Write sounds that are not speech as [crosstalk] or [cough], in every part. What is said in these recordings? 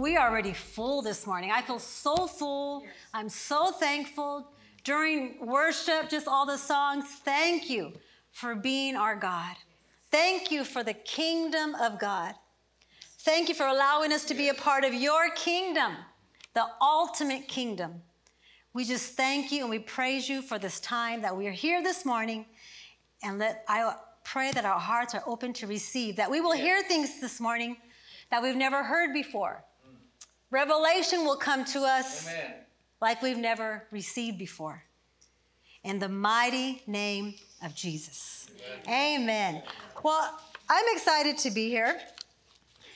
we are already full this morning. I feel so full. I'm so thankful. During worship, just all the songs, thank you for being our God. Thank you for the kingdom of God. Thank you for allowing us to be a part of your kingdom, the ultimate kingdom. We just thank you and we praise you for this time that we are here this morning. And let I pray that our hearts are open to receive, that we will hear things this morning that we've never heard before. Revelation will come to us Amen. like we've never received before. In the mighty name of Jesus. Amen. Well, I'm excited to be here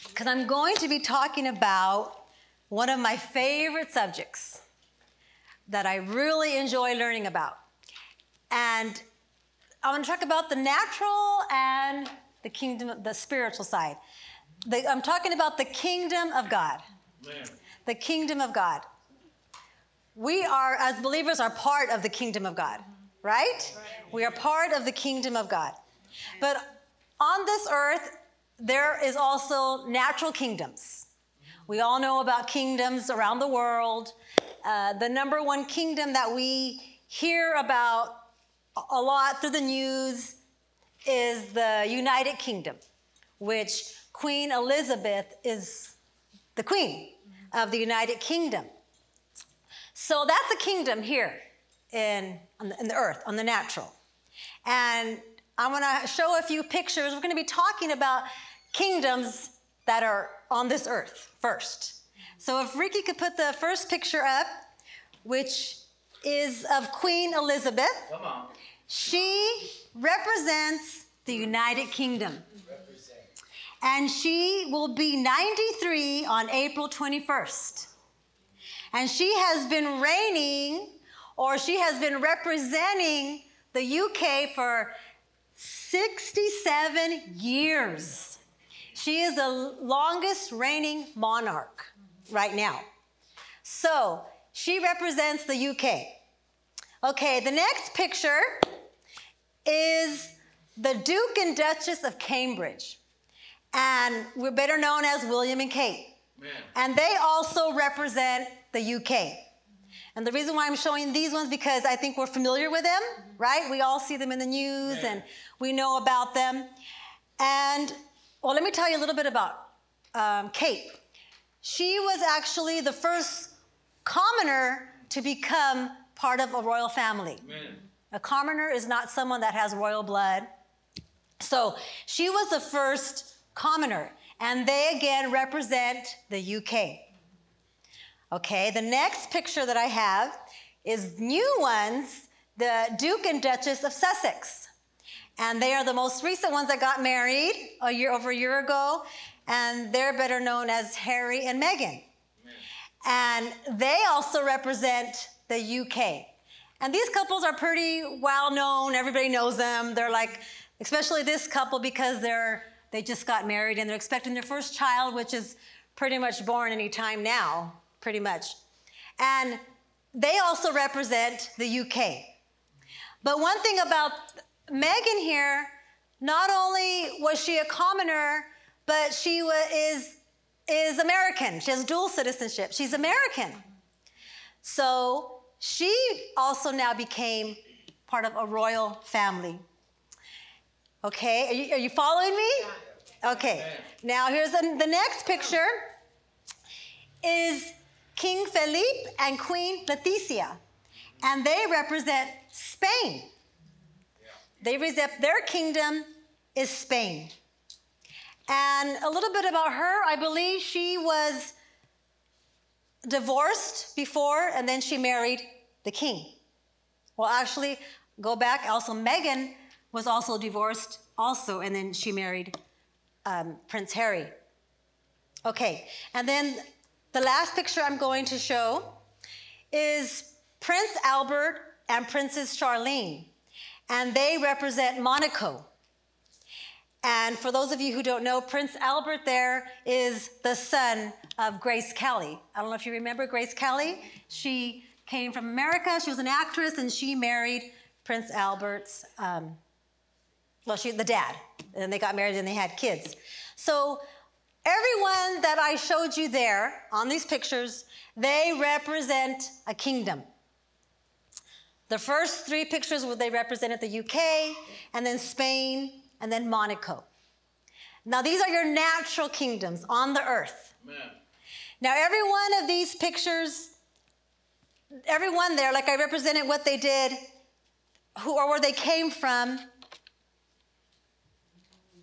because I'm going to be talking about one of my favorite subjects that I really enjoy learning about. And I want to talk about the natural and the kingdom, the spiritual side. The- I'm talking about the kingdom of God. The kingdom of God. We are, as believers, are part of the kingdom of God, right? We are part of the kingdom of God. But on this earth, there is also natural kingdoms. We all know about kingdoms around the world. Uh, the number one kingdom that we hear about a lot through the news is the United Kingdom, which Queen Elizabeth is the queen of the United Kingdom. So that's a kingdom here in, on the, in the earth, on the natural. And I'm going to show a few pictures. We're going to be talking about kingdoms that are on this earth first. So if Ricky could put the first picture up, which is of Queen Elizabeth, Come on. she represents the United Kingdom. And she will be 93 on April 21st. And she has been reigning, or she has been representing the UK for 67 years. She is the longest reigning monarch right now. So she represents the UK. Okay, the next picture is the Duke and Duchess of Cambridge. And we're better known as William and Kate. Amen. And they also represent the UK. And the reason why I'm showing these ones because I think we're familiar with them, right? We all see them in the news and we know about them. And well, let me tell you a little bit about um, Kate. She was actually the first commoner to become part of a royal family. Amen. A commoner is not someone that has royal blood. So she was the first commoner, and they again represent the UK. Okay, the next picture that I have is new ones, the Duke and Duchess of Sussex. And they are the most recent ones that got married a year over a year ago, and they're better known as Harry and Meghan. And they also represent the UK. And these couples are pretty well known. Everybody knows them. They're like, especially this couple because they're they just got married and they're expecting their first child, which is pretty much born any time now, pretty much. And they also represent the UK. But one thing about Meghan here, not only was she a commoner, but she is is American. She has dual citizenship. She's American. So she also now became part of a royal family. Okay, are you, are you following me? Okay, now here's the, the next picture is King Felipe and Queen Letizia, and they represent Spain. They represent their kingdom is Spain. And a little bit about her, I believe she was divorced before and then she married the king. Well, actually, go back. Also, Meghan was also divorced, also, and then she married um, Prince Harry. Okay, and then the last picture I'm going to show is Prince Albert and Princess Charlene, and they represent Monaco. And for those of you who don't know, Prince Albert there is the son of Grace Kelly. I don't know if you remember Grace Kelly. She came from America. She was an actress, and she married Prince Albert's, um, well, she the dad, and they got married and they had kids. So everyone that I showed you there on these pictures, they represent a kingdom. The first three pictures, they represented the UK, and then Spain, and then Monaco. Now, these are your natural kingdoms on the earth. Amen. Now, every one of these pictures, every one there, like I represented what they did, who or where they came from.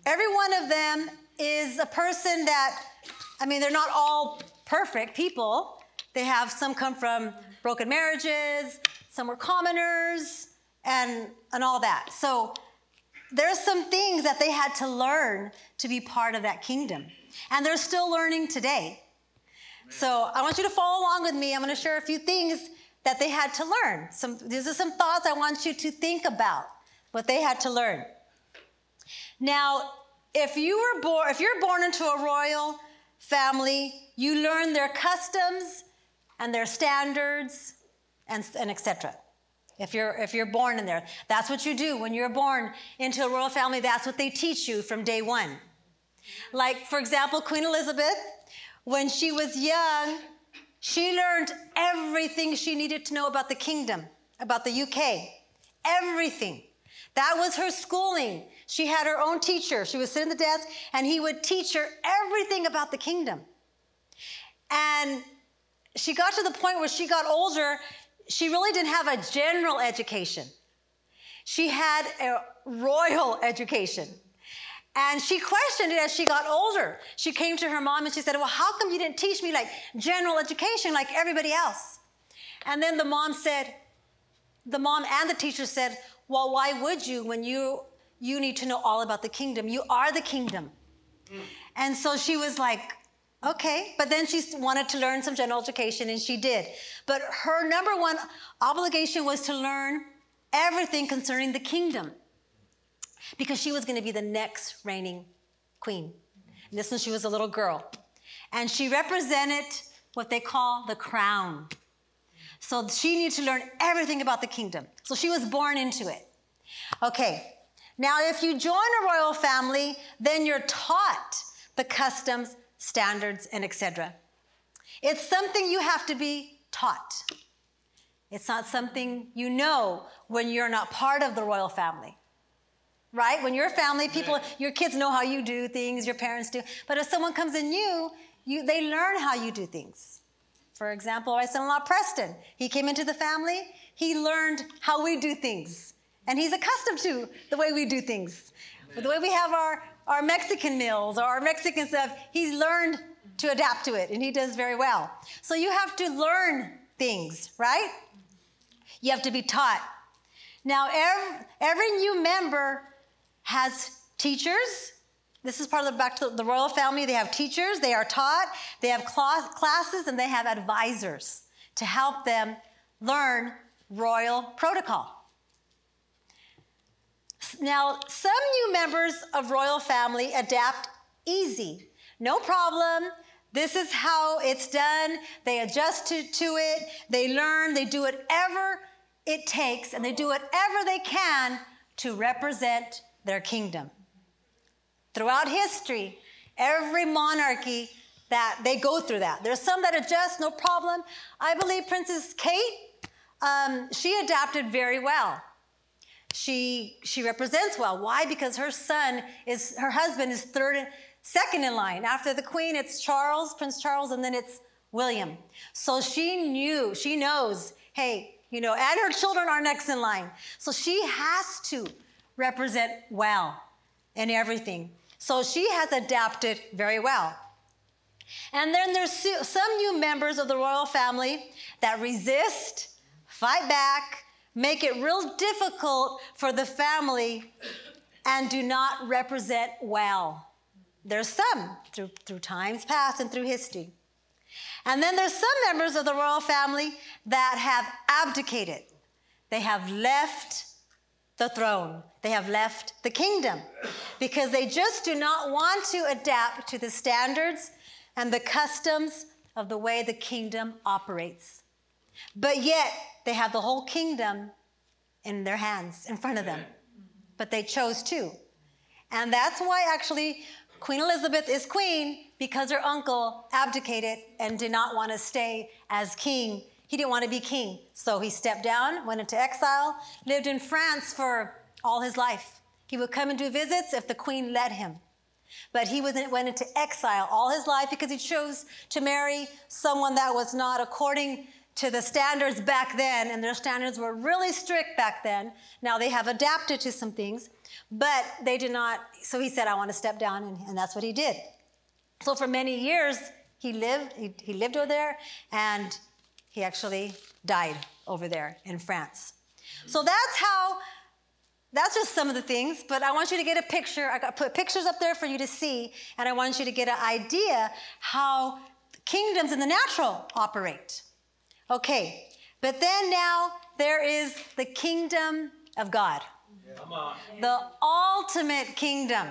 Every one of them is a person that, I mean, they're not all perfect people. They have some come from broken marriages, some were commoners, and, and all that. So there's some things that they had to learn to be part of that kingdom. And they're still learning today. So I want you to follow along with me. I'm going to share a few things that they had to learn. Some, these are some thoughts I want you to think about, what they had to learn. Now, if you were born, if you're born into a royal family, you learn their customs and their standards and, and etc. If you're if you're born in there, that's what you do when you're born into a royal family. That's what they teach you from day one. Like for example, Queen Elizabeth, when she was young, she learned everything she needed to know about the kingdom, about the UK, everything. That was her schooling. She had her own teacher. She would sit at the desk and he would teach her everything about the kingdom. And she got to the point where she got older, she really didn't have a general education. She had a royal education. And she questioned it as she got older. She came to her mom and she said, Well, how come you didn't teach me like general education like everybody else? And then the mom said, the mom and the teacher said, Well, why would you when you you need to know all about the kingdom? You are the kingdom. And so she was like, Okay, but then she wanted to learn some general education and she did. But her number one obligation was to learn everything concerning the kingdom because she was going to be the next reigning queen. And this one, she was a little girl. And she represented what they call the crown. So she needed to learn everything about the kingdom. So she was born into it. Okay, now if you join a royal family, then you're taught the customs, standards, and etc. It's something you have to be taught. It's not something you know when you're not part of the royal family right? When you're a family, people, your kids know how you do things, your parents do. But if someone comes in new, you, they learn how you do things. For example, my son-in-law Preston, he came into the family, he learned how we do things. And he's accustomed to the way we do things. But the way we have our, our Mexican meals or our Mexican stuff, he's learned to adapt to it, and he does very well. So you have to learn things, right? You have to be taught. Now, every, every new member has teachers. This is part of the back to the royal family. They have teachers, they are taught, they have class, classes, and they have advisors to help them learn royal protocol. Now, some new members of royal family adapt easy. No problem. This is how it's done. They adjust to, to it. They learn. They do whatever it takes, and they do whatever they can to represent their kingdom. Throughout history, every monarchy that they go through that. There's some that adjust, no problem. I believe Princess Kate, um, she adapted very well. She she represents well. Why? Because her son is her husband is third and second in line. After the Queen, it's Charles, Prince Charles, and then it's William. So she knew, she knows, hey, you know, and her children are next in line. So she has to represent well in everything. So she has adapted very well. And then there's some new members of the royal family that resist, fight back, make it real difficult for the family, and do not represent well. There's some through, through times past and through history. And then there's some members of the royal family that have abdicated. They have left the throne. They have left the kingdom because they just do not want to adapt to the standards and the customs of the way the kingdom operates. But yet, they have the whole kingdom in their hands, in front of them. But they chose to. And that's why actually Queen Elizabeth is queen because her uncle abdicated and did not want to stay as king. He didn't want to be king. So he stepped down, went into exile, lived in France for all his life. He would come and do visits if the queen let him. But he was, went into exile all his life because he chose to marry someone that was not according to the standards back then, and their standards were really strict back then. Now they have adapted to some things, but they did not. So he said, I want to step down, and, and that's what he did. So for many years, he lived, he, he lived over there, and he actually died over there in France. So that's how that's just some of the things, but I want you to get a picture. I got put pictures up there for you to see, and I want you to get an idea how kingdoms in the natural operate. Okay, but then now there is the kingdom of God. The ultimate kingdom.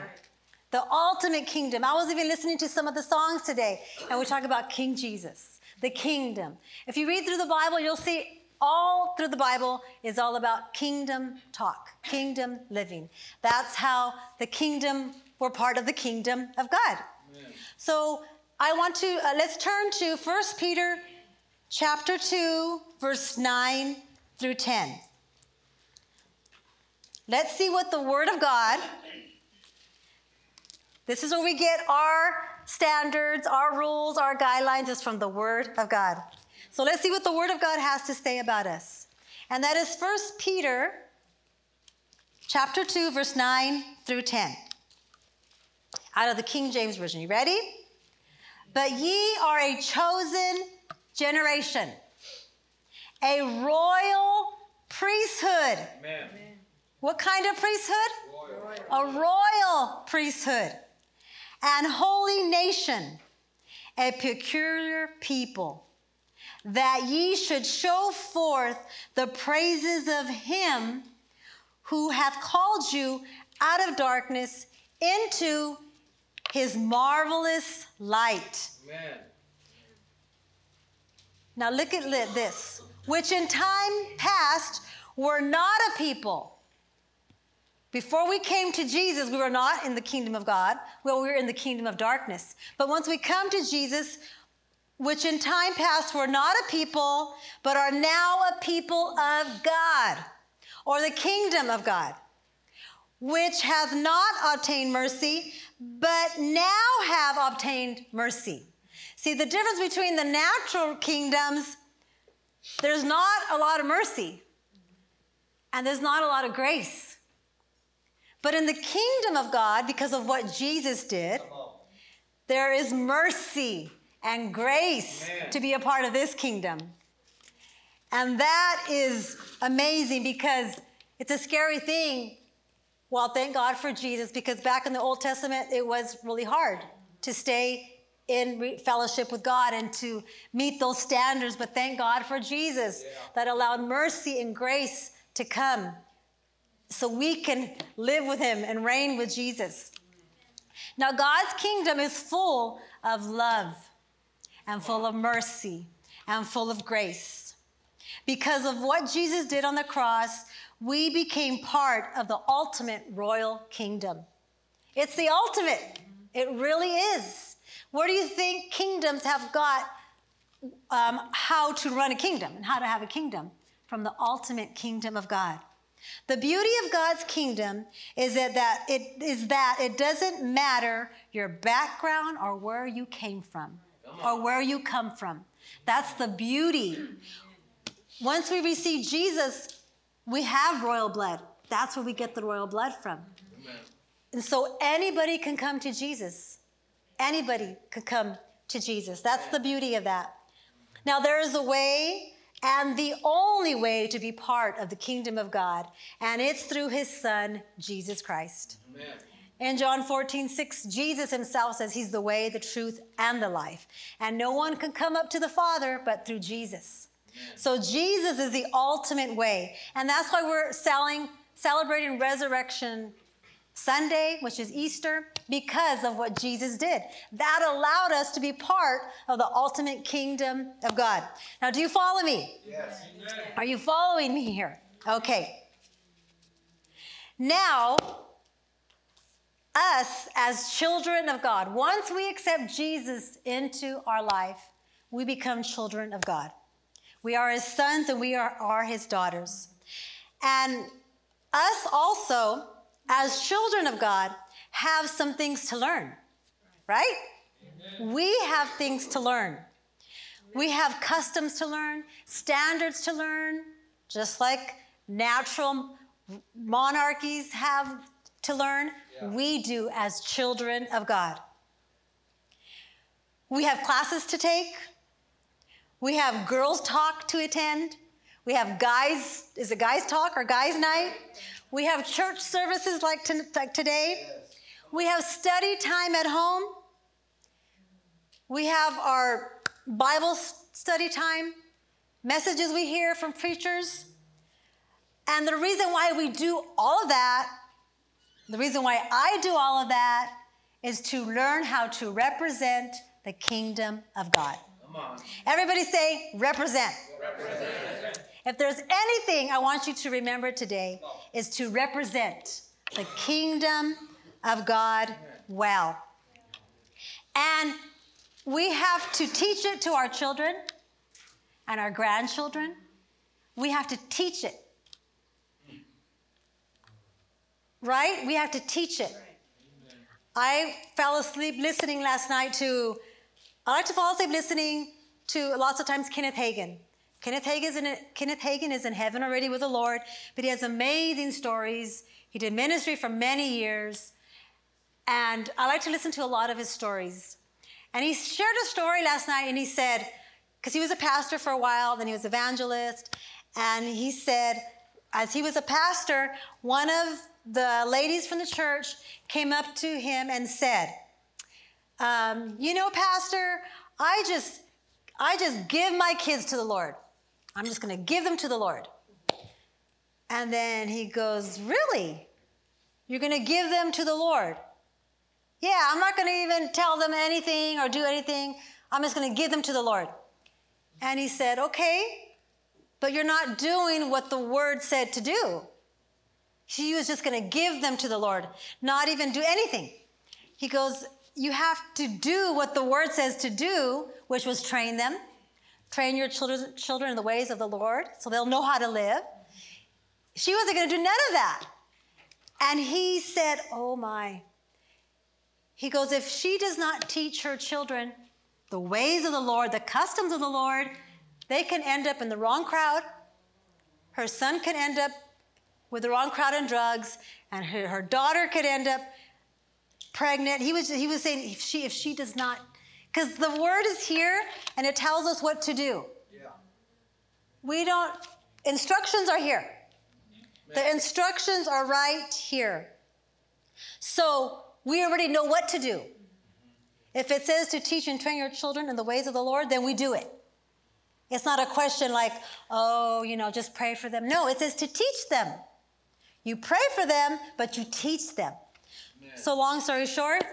The ultimate kingdom. I was even listening to some of the songs today, and we talk about King Jesus, the kingdom. If you read through the Bible, you'll see all through the Bible is all about kingdom talk, kingdom living. That's how the kingdom, we're part of the kingdom of God. Amen. So I want to, uh, let's turn to 1 Peter chapter 2, verse 9 through 10. Let's see what the Word of God, this is where we get our standards, our rules, our guidelines, is from the Word of God. So let's see what the Word of God has to say about us. And that is 1 Peter chapter 2, verse 9 through 10. Out of the King James Version. You ready? But ye are a chosen generation, a royal priesthood. Amen. What kind of priesthood? Royal. A royal priesthood. And holy nation, a peculiar people that ye should show forth the praises of him who hath called you out of darkness into his marvelous light. Amen. Now look at this. Which in time past were not a people. Before we came to Jesus, we were not in the kingdom of God. Well, we were in the kingdom of darkness. But once we come to Jesus, which in time past were not a people, but are now a people of God, or the kingdom of God, which hath not obtained mercy, but now have obtained mercy. See, the difference between the natural kingdoms, there's not a lot of mercy, and there's not a lot of grace. But in the kingdom of God, because of what Jesus did, there is mercy and grace Amen. to be a part of this kingdom. And that is amazing because it's a scary thing. Well, thank God for Jesus because back in the Old Testament, it was really hard to stay in fellowship with God and to meet those standards. But thank God for Jesus yeah. that allowed mercy and grace to come so we can live with Him and reign with Jesus. Now, God's kingdom is full of love and full of mercy and full of grace. Because of what Jesus did on the cross, we became part of the ultimate royal kingdom. It's the ultimate. It really is. Where do you think kingdoms have got um, how to run a kingdom and how to have a kingdom? From the ultimate kingdom of God. The beauty of God's kingdom is that, that it is that it doesn't matter your background or where you came from or where you come from. That's the beauty. Once we receive Jesus, we have royal blood. That's where we get the royal blood from. Amen. And so anybody can come to Jesus. Anybody could come to Jesus. That's the beauty of that. Now, there is a way and the only way to be part of the kingdom of God, and it's through his son, Jesus Christ. Amen. In John 14, 6, Jesus himself says he's the way, the truth, and the life. And no one can come up to the Father but through Jesus. So Jesus is the ultimate way. And that's why we're selling, celebrating Resurrection Sunday, which is Easter, because of what Jesus did. That allowed us to be part of the ultimate kingdom of God. Now, do you follow me? Yes. Are you following me here? Okay. Now, us as children of God, once we accept Jesus into our life, we become children of God. We are his sons and we are, are his daughters. And us also, as children of God, have some things to learn, right? Amen. We have things to learn. We have customs to learn, standards to learn, just like natural monarchies have to learn. We do as children of God. We have classes to take. We have girls' talk to attend. We have guys, is it guys' talk or guys' night? We have church services like, to, like today. We have study time at home. We have our Bible study time, messages we hear from preachers. And the reason why we do all of that, the reason why I do all of that, is to learn how to represent the kingdom of God. Everybody say, represent. represent. If there's anything I want you to remember today, is to represent the kingdom of God well. And we have to teach it to our children and our grandchildren. We have to teach it. Right? We have to teach it. I fell asleep listening last night to, I like to fall asleep listening to lots of times Kenneth Hagin. Kenneth Hagin, is in, Kenneth Hagin is in heaven already with the Lord, but he has amazing stories. He did ministry for many years. And I like to listen to a lot of his stories. And he shared a story last night and he said, because he was a pastor for a while, then he was evangelist, and he said, as he was a pastor, one of the ladies from the church came up to him and said, um, "You know, Pastor, I just, I just give my kids to the Lord. I'm just going to give them to the Lord." And then he goes, "Really? You're going to give them to the Lord?" Yeah, I'm not going to even tell them anything or do anything. I'm just going to give them to the Lord. And he said, Okay, but you're not doing what the word said to do. He was just going to give them to the Lord, not even do anything. He goes, You have to do what the word says to do, which was train them. Train your children, children in the ways of the Lord so they'll know how to live. She wasn't going to do none of that. And he said, Oh my. He goes, If she does not teach her children the ways of the Lord, the customs of the Lord, they can end up in the wrong crowd. Her son can end up with the wrong crowd and drugs, and her, her daughter could end up pregnant. He was, he was saying if she, if she does not, because the word is here and it tells us what to do. Yeah. We don't, instructions are here. The instructions are right here. So we already know what to do. If it says to teach and train your children in the ways of the Lord, then we do it. It's not a question like, oh, you know, just pray for them. No, it says to teach them. You pray for them, but you teach them. Amen. So, long story short,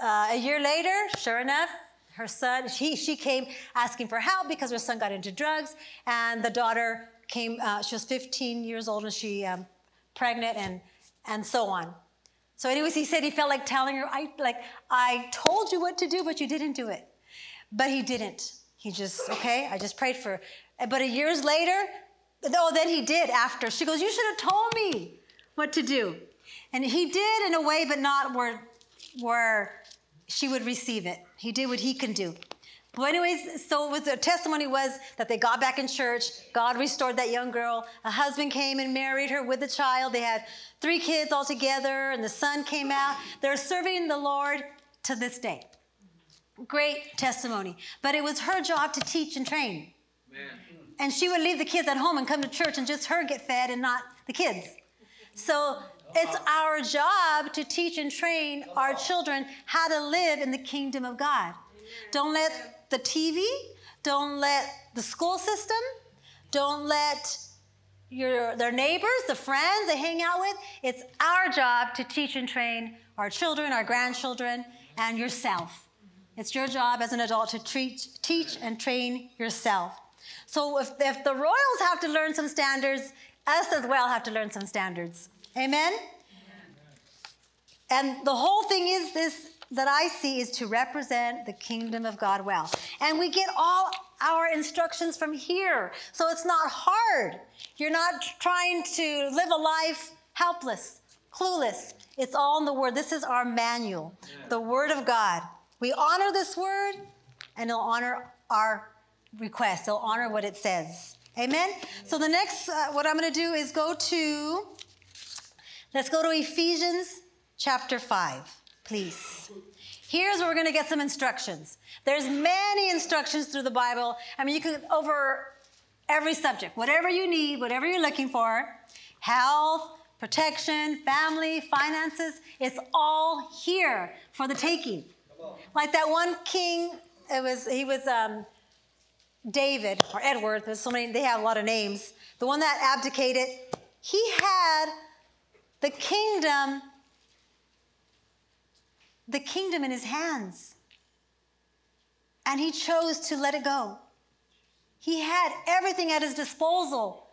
uh, a year later, sure enough, her son, she, she came asking for help because her son got into drugs, and the daughter came, uh, she was 15 years old and she um, pregnant and, and so on. So, anyways, he said he felt like telling her, I like I told you what to do, but you didn't do it. But he didn't. He just, okay, I just prayed for. But a years later, oh, then he did after. She goes, You should have told me what to do. And he did in a way, but not where where she would receive it. He did what he can do. But anyways, so was, the testimony was that they got back in church. God restored that young girl. A husband came and married her with a child. They had three kids all together, and the son came out. They're serving the Lord to this day. Great testimony. But it was her job to teach and train. And she would leave the kids at home and come to church and just her get fed and not the kids. So it's our job to teach and train our children how to live in the kingdom of God. Don't let the TV, don't let the school system, don't let your, their neighbors, the friends they hang out with. It's our job to teach and train our children, our grandchildren, and yourself. It's your job as an adult to treat, teach and train yourself. So if, if the royals have to learn some standards, us as well have to learn some standards. Amen? Amen. And the whole thing is this that I see is to represent the kingdom of God well. And we get all our instructions from here. So it's not hard. You're not trying to live a life helpless, clueless. It's all in the word. This is our manual, the word of God. We honor this word and it'll honor our request. They'll honor what it says. Amen. So the next, uh, what I'm going to do is go to, let's go to Ephesians chapter 5, please. Here's where we're going to get some instructions. There's many instructions through the Bible. I mean, you can over every subject, whatever you need, whatever you're looking for, health, protection, family, finances, it's all here for the taking. Like that one king, it was he was um, David or Edward. There's so many. They have a lot of names. The one that abdicated, he had the kingdom the kingdom in his hands. And he chose to let it go. He had everything at his disposal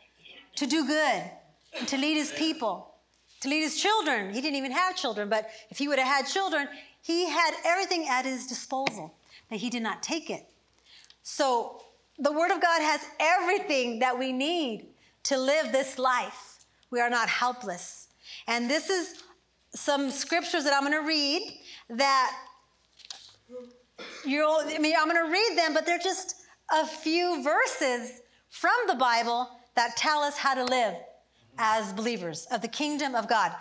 to do good and to lead his people, to lead his children. He didn't even have children, but if he would have had children, he had everything at his disposal, but he did not take it. So the Word of God has everything that we need to live this life. We are not helpless. And this is some scriptures that I'm going to read that you'll, I mean, I'm going to read them, but they're just a few verses from the Bible that tell us how to live as believers of the kingdom of God.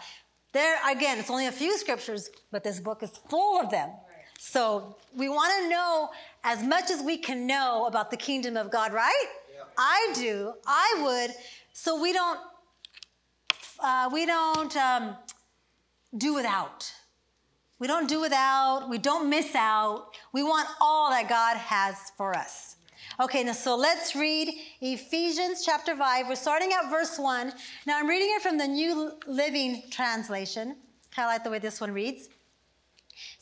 There, again, it's only a few scriptures, but this book is full of them. So we want to know as much as we can know about the kingdom of God, right? Yeah. I do. I would. So we don't. Uh, we don't um, do without. We don't do without, we don't miss out. We want all that God has for us. Okay, now so let's read Ephesians chapter 5. We're starting at verse 1. Now I'm reading it from the New Living Translation. Kind of like the way this one reads.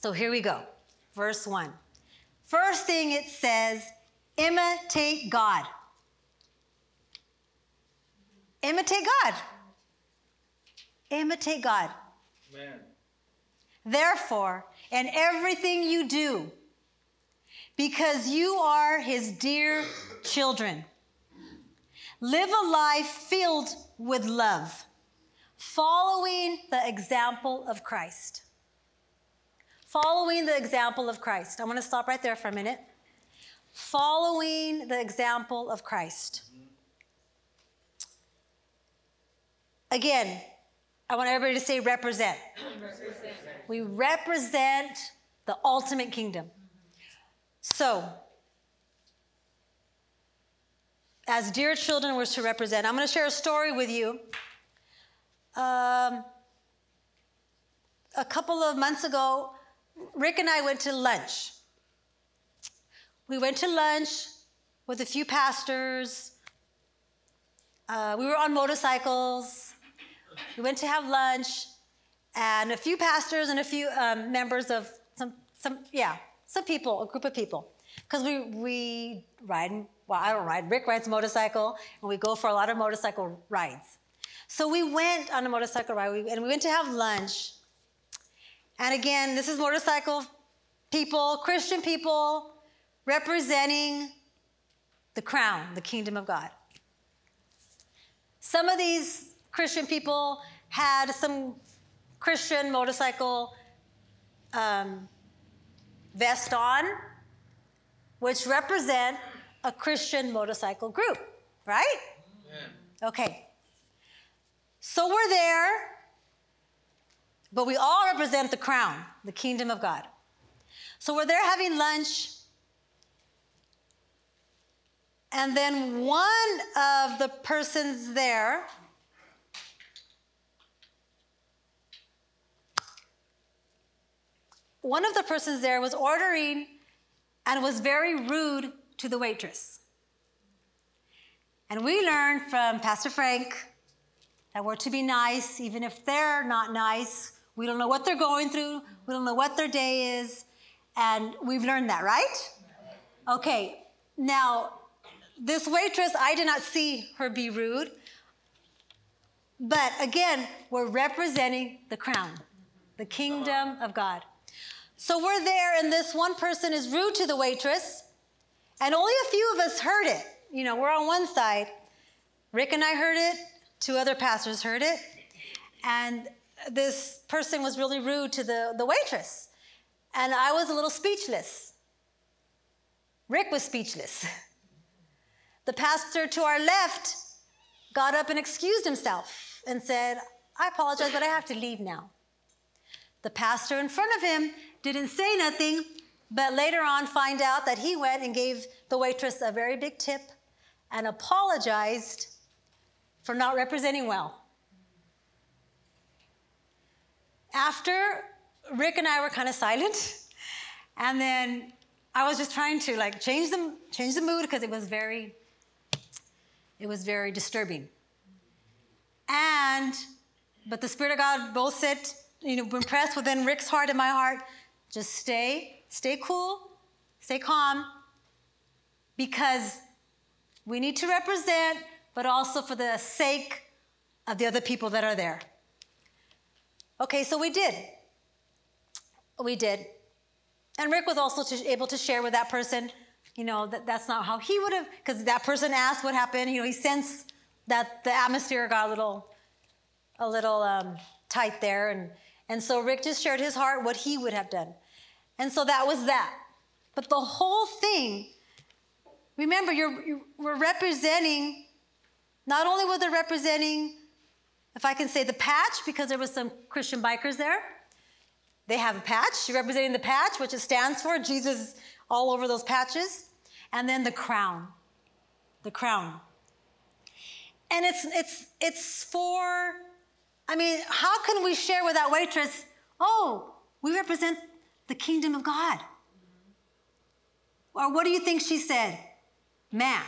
So here we go. Verse 1. First thing it says, imitate God. Imitate God. Imitate God. Amen. Therefore, in everything you do, because you are his dear children, live a life filled with love, following the example of Christ. Following the example of Christ. I want to stop right there for a minute. Following the example of Christ. Again, I want everybody to say represent. represent. We represent the ultimate kingdom. So, as dear children, we're to represent. I'm going to share a story with you. Um, a couple of months ago, Rick and I went to lunch. We went to lunch with a few pastors. Uh, we were on motorcycles. We went to have lunch, and a few pastors and a few um, members of some, some, yeah, some people, a group of people. Because we, we ride, well, I don't ride, Rick rides motorcycle, and we go for a lot of motorcycle rides. So we went on a motorcycle ride, and we went to have lunch. And again, this is motorcycle people, Christian people, representing the crown, the kingdom of God. Some of these Christian people had some Christian motorcycle um, vest on, which represent a Christian motorcycle group, right? Yeah. Okay. So we're there, but we all represent the crown, the kingdom of God. So we're there having lunch. And then one of the persons there one of the persons there was ordering and was very rude to the waitress. And we learned from Pastor Frank that we're to be nice, even if they're not nice. We don't know what they're going through, we don't know what their day is, and we've learned that, right? Okay, now, this waitress, I did not see her be rude, but again, we're representing the crown The kingdom of God. So we're there, and this one person is rude to the waitress, and only a few of us heard it. You know, we're on one side. Rick and I heard it, two other pastors heard it, and this person was really rude to the, the waitress. And I was a little speechless. Rick was speechless. [laughs] The pastor to our left got up and excused himself and said, I apologize, but I have to leave now. The pastor in front of him didn't say nothing, but later on find out that he went and gave the waitress a very big tip and apologized for not representing well. After Rick and I were kind of silent, and then I was just trying to like change the change the mood because it was very it was very disturbing. And but the Spirit of God both said, you know, impressed within Rick's heart and my heart, just stay, stay cool, stay calm, because we need to represent, but also for the sake of the other people that are there. Okay, so we did. We did. And Rick was also to, able to share with that person, you know, that that's not how he would have, because that person asked what happened. You know, he sensed that the atmosphere got a little, a little um, tight there, and and so Rick just shared his heart, what he would have done, and so that was that. But the whole thing, remember, you're, you're we're representing. Not only were they representing if I can say the patch, because there was some Christian bikers there. They have a patch, representing the patch, which it stands for, Jesus all over those patches. And then the crown. The crown. And it's it's it's for, I mean, how can we share with that waitress, oh, we represent the kingdom of God? Or what do you think she said? Man,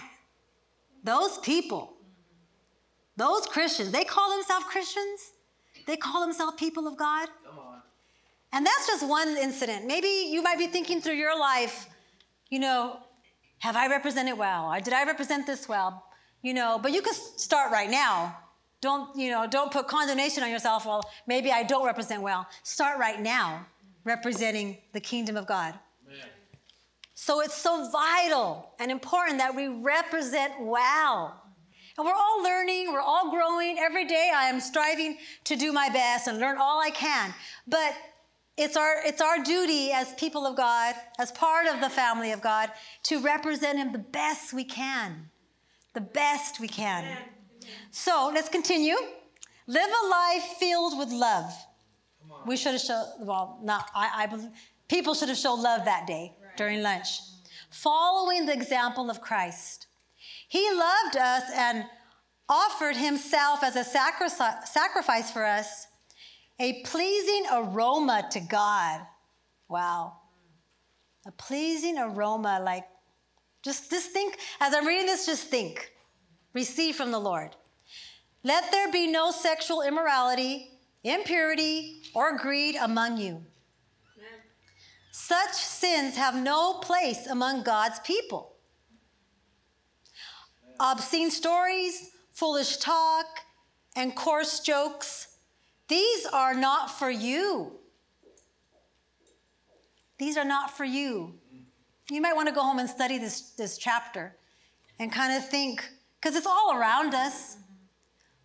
those people those Christians, they call themselves Christians. They call themselves people of God. Come on. And that's just one incident. Maybe you might be thinking through your life, you know, have I represented well? Or did I represent this well? You know, but you can start right now. Don't, you know, don't put condemnation on yourself. Well, maybe I don't represent well. Start right now representing the kingdom of God. So it's so vital and important that we represent well. And we're all learning, we're all growing. Every day I am striving to do my best and learn all I can. But it's our, it's our duty as people of God, as part of the family of God, to represent Him the best we can. The best we can. So let's continue. Live a life filled with love. We should have shown, well, not, I, I believe, people should have shown love that day right. during lunch. Following the example of Christ. He loved us and offered himself as a sacrifice for us, a pleasing aroma to God. Wow. A pleasing aroma, like, just, just think, as I'm reading this, just think. Receive from the Lord. Let there be no sexual immorality, impurity, or greed among you. Amen. Such sins have no place among God's people obscene stories, foolish talk, and coarse jokes. These are not for you. These are not for you. You might want to go home and study this, this chapter and kind of think, because it's all around us.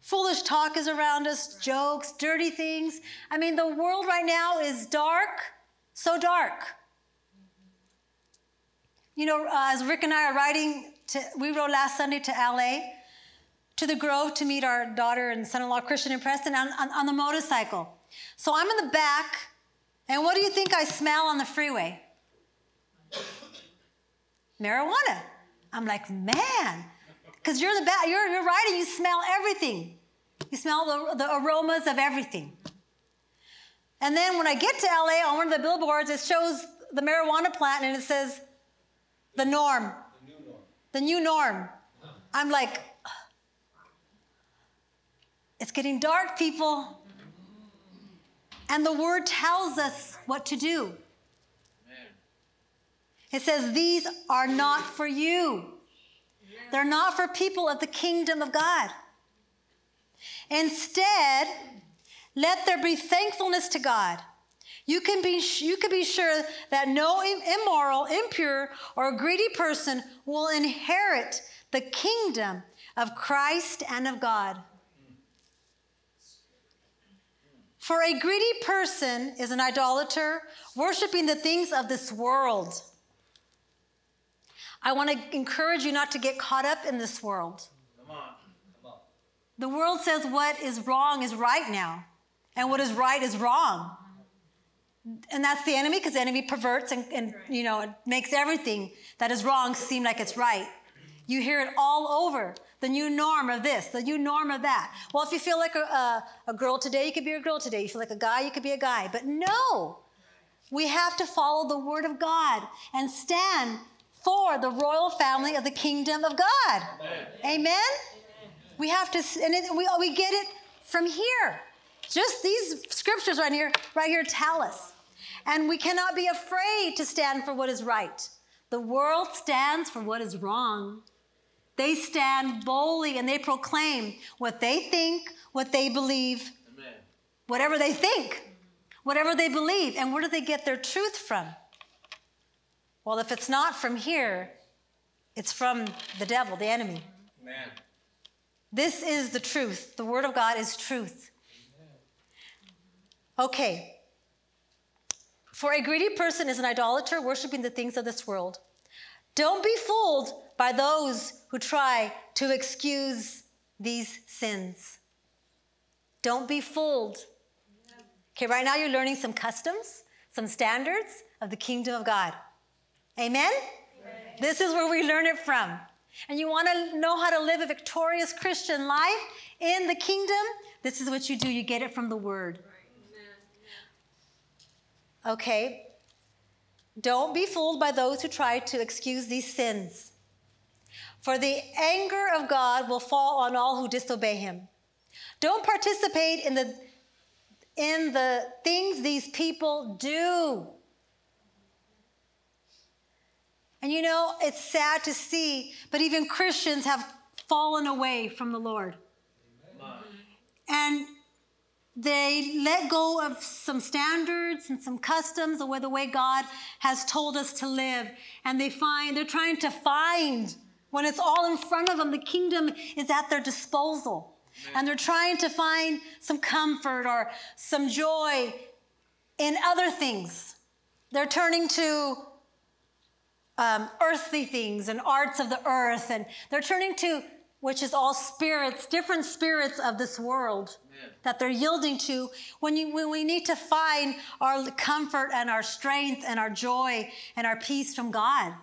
Foolish talk is around us, jokes, dirty things. I mean, the world right now is dark, so dark. You know, uh, as Rick and I are riding to, we rode last Sunday to LA, to the Grove to meet our daughter and son-in-law Christian and Preston on, on, on the motorcycle. So I'm in the back, and what do you think I smell on the freeway? Marijuana. I'm like, man, because you're in the back, you're, you're riding, you smell everything. You smell the, the aromas of everything. And then when I get to LA on one of the billboards, it shows the marijuana plant and it says the norm the new norm. I'm like, it's getting dark, people. And the word tells us what to do. It says, These are not for you. They're not for people of the kingdom of God. Instead, let there be thankfulness to God. You can be you can be sure that no immoral, impure, or greedy person will inherit the kingdom of Christ and of God. For a greedy person is an idolater, worshiping the things of this world. I want to encourage you not to get caught up in this world. Come on. Come on. The world says what is wrong is right now, and what is right is wrong. And that's the enemy because the enemy perverts and, and you know makes everything that is wrong seem like it's right. You hear it all over the new norm of this, the new norm of that. Well, if you feel like a, a, a girl today, you could be a girl today. You feel like a guy, you could be a guy. But no, we have to follow the word of God and stand for the royal family of the kingdom of God. Amen. Amen? We have to, and it, we, we get it from here. Just these scriptures right here, right here tell us. And we cannot be afraid to stand for what is right. The world stands for what is wrong. They stand boldly and they proclaim what they think, what they believe, Amen. whatever they think, whatever they believe. And where do they get their truth from? Well, if it's not from here, it's from the devil, the enemy. Amen. This is the truth. The Word of God is truth. Okay. For a greedy person is an idolater, worshiping the things of this world. Don't be fooled by those who try to excuse these sins. Don't be fooled. Okay, right now you're learning some customs, some standards of the kingdom of God. Amen? Amen? This is where we learn it from. And you want to know how to live a victorious Christian life in the kingdom? This is what you do. You get it from the word. Okay. Don't be fooled by those who try to excuse these sins. For the anger of God will fall on all who disobey him. Don't participate in the, in the things these people do. And you know, it's sad to see, but even Christians have fallen away from the Lord. Amen. And they let go of some standards and some customs of the way God has told us to live. And they find, they're trying to find, when it's all in front of them, the kingdom is at their disposal. Amen. And they're trying to find some comfort or some joy in other things. They're turning to um, earthly things and arts of the earth, and they're turning to which is all spirits, different spirits of this world that they're yielding to when, you, when we need to find our comfort and our strength and our joy and our peace from God.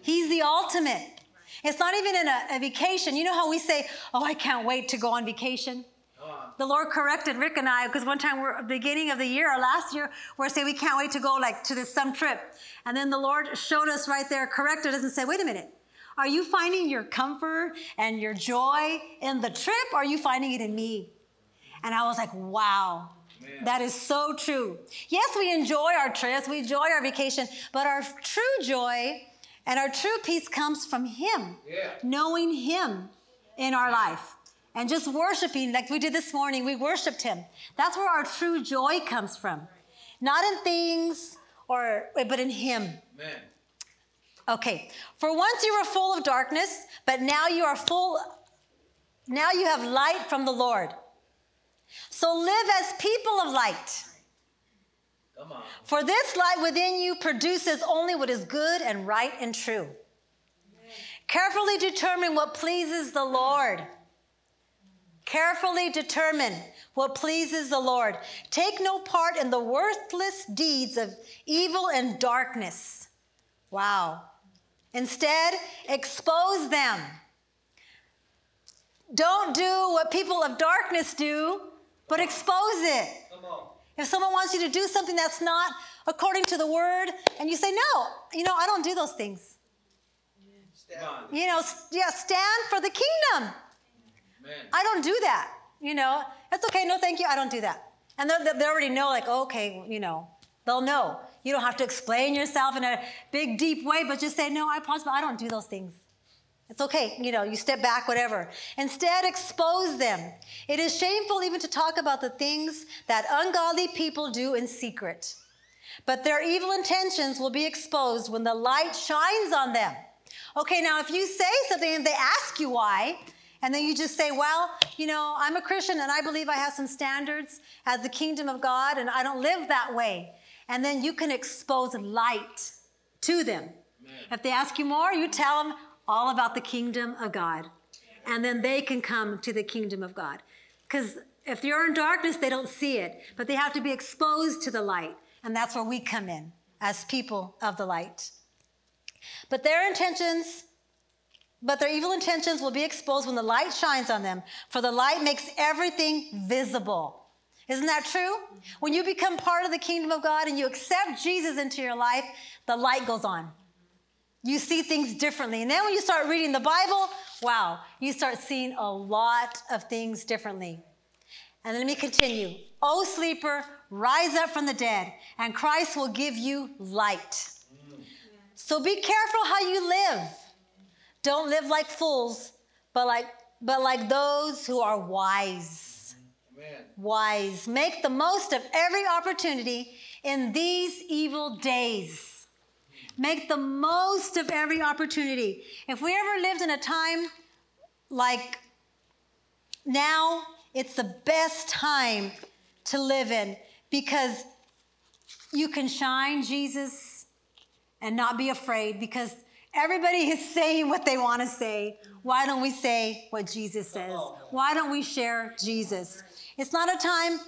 He's the ultimate. It's not even in a, a vacation. You know how we say, Oh, I can't wait to go on vacation? Uh-huh. the Lord corrected Rick and I because one time we're beginning of the year or last year, we're saying we can't wait to go like to this some trip. And then the Lord showed us right there, corrected us and said, wait a minute. Are you finding your comfort and your joy in the trip or are you finding it in me? And I was like, wow, Man. that is so true. Yes, we enjoy our trips, we enjoy our vacation, but our true joy and our true peace comes from Him, yeah. knowing Him in our life. And just worshiping, like we did this morning, we worshiped Him. That's where our true joy comes from. Not in things, or but in Him. Amen. Okay. For once you were full of darkness, but now you are full, now you have light from the Lord. So live as people of light. For this light within you produces only what is good and right and true. Carefully determine what pleases the Lord. Carefully determine what pleases the Lord. Take no part in the worthless deeds of evil and darkness. Wow. Instead, expose them. Don't do what people of darkness do, but expose it. If someone wants you to do something that's not according to the word, and you say, No, you know, I don't do those things. Stand. You know, yeah, stand for the kingdom. Amen. I don't do that. You know, that's okay. No, thank you. I don't do that. And they already know, like, okay, you know, they'll know. You don't have to explain yourself in a big, deep way, but just say, no, I pause, but I don't do those things. It's okay, you know, you step back, whatever. Instead, expose them. It is shameful even to talk about the things that ungodly people do in secret. but their evil intentions will be exposed when the light shines on them. Okay, now if you say something and they ask you why, and then you just say, Well, you know, I'm a Christian and I believe I have some standards as the kingdom of God and I don't live that way. And then you can expose light to them. Amen. If they ask you more, you tell them all about the kingdom of God. And then they can come to the kingdom of God. Because if they're in darkness, they don't see it, but they have to be exposed to the light. And that's where we come in as people of the light. But their intentions, but their evil intentions will be exposed when the light shines on them, for the light makes everything visible. Isn't that true? When you become part of the kingdom of God and you accept Jesus into your life, the light goes on. You see things differently. And then when you start reading the Bible, wow, you start seeing a lot of things differently. And let me continue. O sleeper, rise up from the dead, and Christ will give you light. So be careful how you live. Don't live like fools, but like but like those who are wise. Amen. Wise. Make the most of every opportunity in these evil days. Make the most of every opportunity. If we ever lived in a time like now, it's the best time to live in because you can shine Jesus and not be afraid because everybody is [laughs] saying what they want to say. Why don't we say what Jesus says? Why don't we share Jesus? It's not a time,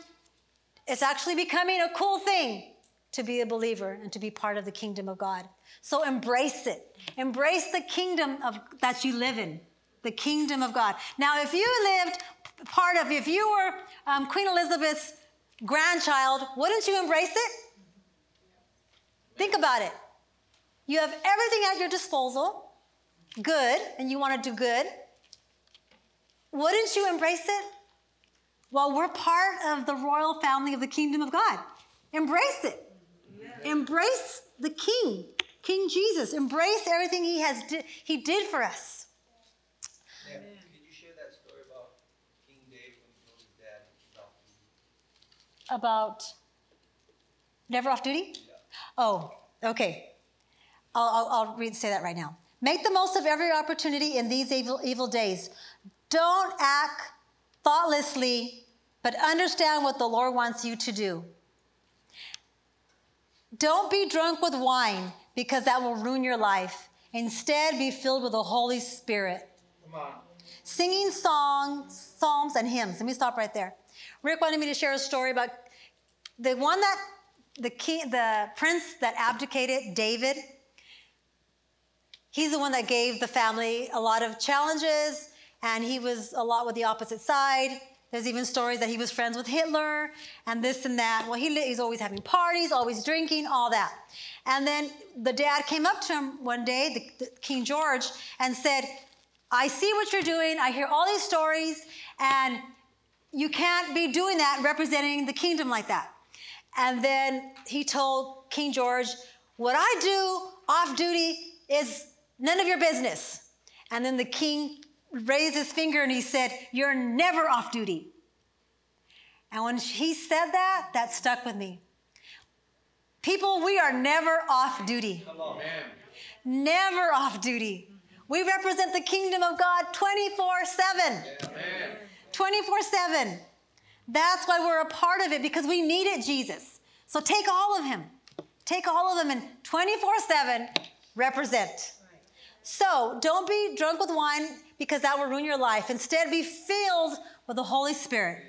it's actually becoming a cool thing to be a believer and to be part of the kingdom of God. So embrace it. Embrace the kingdom of that you live in, the kingdom of God. Now, if you lived part of, if you were um, Queen Elizabeth's grandchild, wouldn't you embrace it? Think about it. You have everything at your disposal, good, and you want to do good. Wouldn't you embrace it? Well, we're part of the royal family of the kingdom of God. Embrace it. Embrace the King, King Jesus. Embrace everything He has di- He did for us. Did you share that story about King David when he knew his dad about never off duty? Yeah. Oh, okay. I'll, I'll, I'll read, say that right now. Make the most of every opportunity in these evil, evil days. Don't act thoughtlessly, but understand what the Lord wants you to do. Don't be drunk with wine because that will ruin your life. Instead, be filled with the Holy Spirit. Come on. Singing songs, psalms, and hymns. Let me stop right there. Rick wanted me to share a story about the one that the king, the prince that abdicated, David. He's the one that gave the family a lot of challenges, and he was a lot with the opposite side. There's even stories that he was friends with Hitler and this and that. Well, he, he's always having parties, always drinking, all that. And then the dad came up to him one day, the, the King George, and said, I see what you're doing. I hear all these stories, and you can't be doing that representing the kingdom like that. And then he told King George, What I do off duty is none of your business. And then the king raised his finger and he said, You're never off duty. And when he said that, that stuck with me. People, we are never off duty. Never off duty. We represent the kingdom of God 24 7. 24 7. That's why we're a part of it because we needed Jesus. So take all of him. Take all of them and 24 7 represent. So don't be drunk with wine because that will ruin your life. Instead, be filled with the Holy Spirit,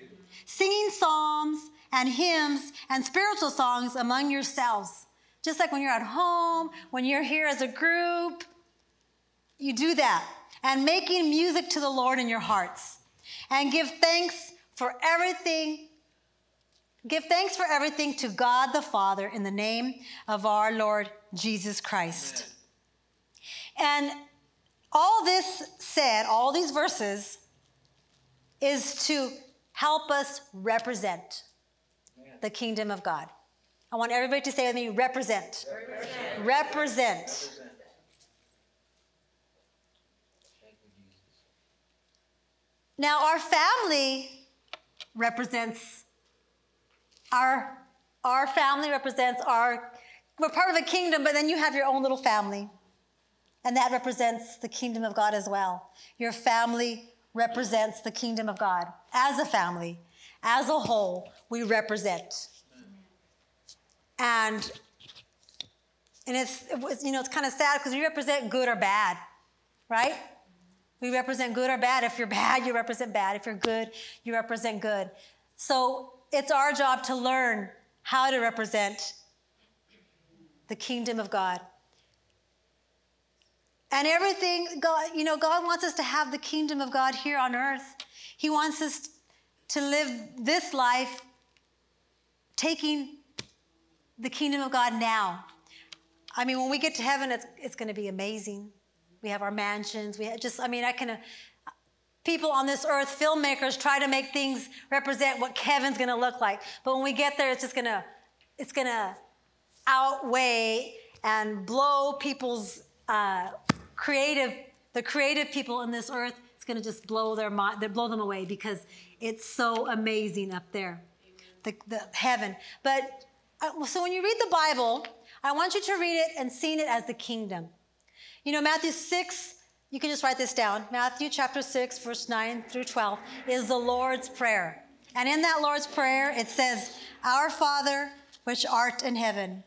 singing psalms and hymns and spiritual songs among yourselves. Just like when you're at home, when you're here as a group, you do that. And making music to the Lord in your hearts. And give thanks for everything. Give thanks for everything to God the Father in the name of our Lord Jesus Christ. Amen. And all this said, all these verses, is to help us represent Amen. the kingdom of God. I want everybody to say with me represent. Represent. represent. represent. Now, our family represents our, our family represents our, we're part of a kingdom, but then you have your own little family. And that represents the kingdom of God as well. Your family represents the kingdom of God. As a family, as a whole, we represent. And and it's it was, you know it's kind of sad because we represent good or bad, right? We represent good or bad. If you're bad, you represent bad. If you're good, you represent good. So it's our job to learn how to represent the kingdom of God. And everything, God, you know, God wants us to have the kingdom of God here on earth. He wants us to live this life taking the kingdom of God now. I mean, when we get to heaven, it's, it's going to be amazing. We have our mansions. We just, I mean, I can, uh, people on this earth, filmmakers try to make things represent what heaven's going to look like. But when we get there, it's just going to, it's going to outweigh and blow people's uh, creative, the creative people in this earth. It's going to just blow their mind, blow them away because it's so amazing up there, the, the heaven. But uh, so when you read the Bible, I want you to read it and see it as the kingdom. You know, Matthew 6, you can just write this down. Matthew chapter 6, verse 9 through 12 is the Lord's Prayer. And in that Lord's Prayer, it says, Our Father, which art in heaven,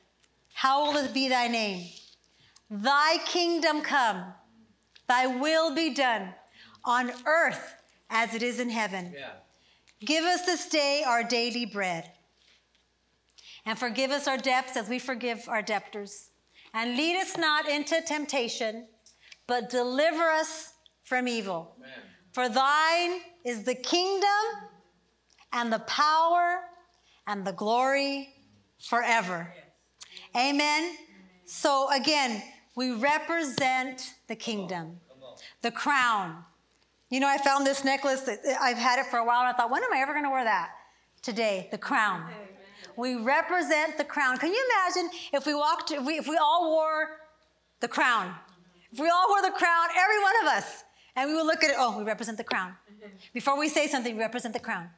hallowed be thy name. Thy kingdom come, thy will be done on earth as it is in heaven. Yeah. Give us this day our daily bread. And forgive us our debts as we forgive our debtors. And lead us not into temptation, but deliver us from evil. Amen. For thine is the kingdom and the power and the glory forever. Amen. So again, we represent the kingdom, the crown. You know, I found this necklace. I've had it for a while, and I thought, when am I ever going to wear that? Today, the crown. We represent the crown. Can you imagine if we walked, if we, if we all wore the crown? If we all wore the crown, every one of us, and we would look at it, oh, we represent the crown. [laughs] Before we say something, we represent the crown.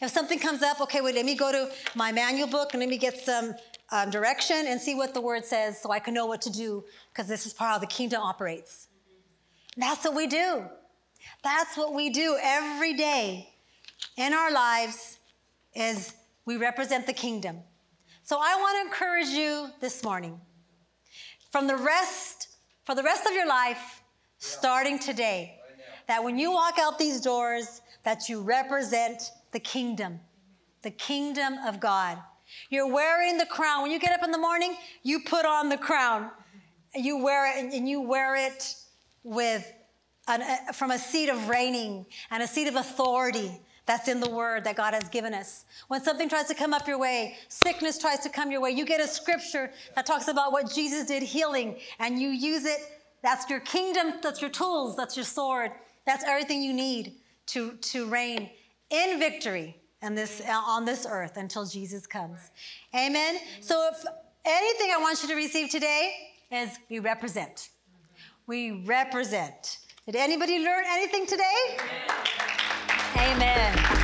If something comes up, okay, wait, let me go to my manual book and let me get some um, direction and see what the word says so I can know what to do because this is part of how the kingdom operates. That's what we do. That's what we do every day in our lives is we represent the kingdom. So I want to encourage you this morning. From the rest, for the rest of your life, starting today, that when you walk out these doors, that you represent the kingdom, the kingdom of God. You're wearing the crown. When you get up in the morning, you put on the crown. You wear it, and you wear it with an, from a seat of reigning and a seat of authority that's in the word that God has given us. When something tries to come up your way, sickness tries to come your way, you get a scripture that talks about what Jesus did healing and you use it. That's your kingdom, that's your tools, that's your sword. That's everything you need to, to reign in victory and this, uh, on this earth until Jesus comes. Amen. So if anything I want you to receive today is we represent. We represent. Did anybody learn anything today? Amen.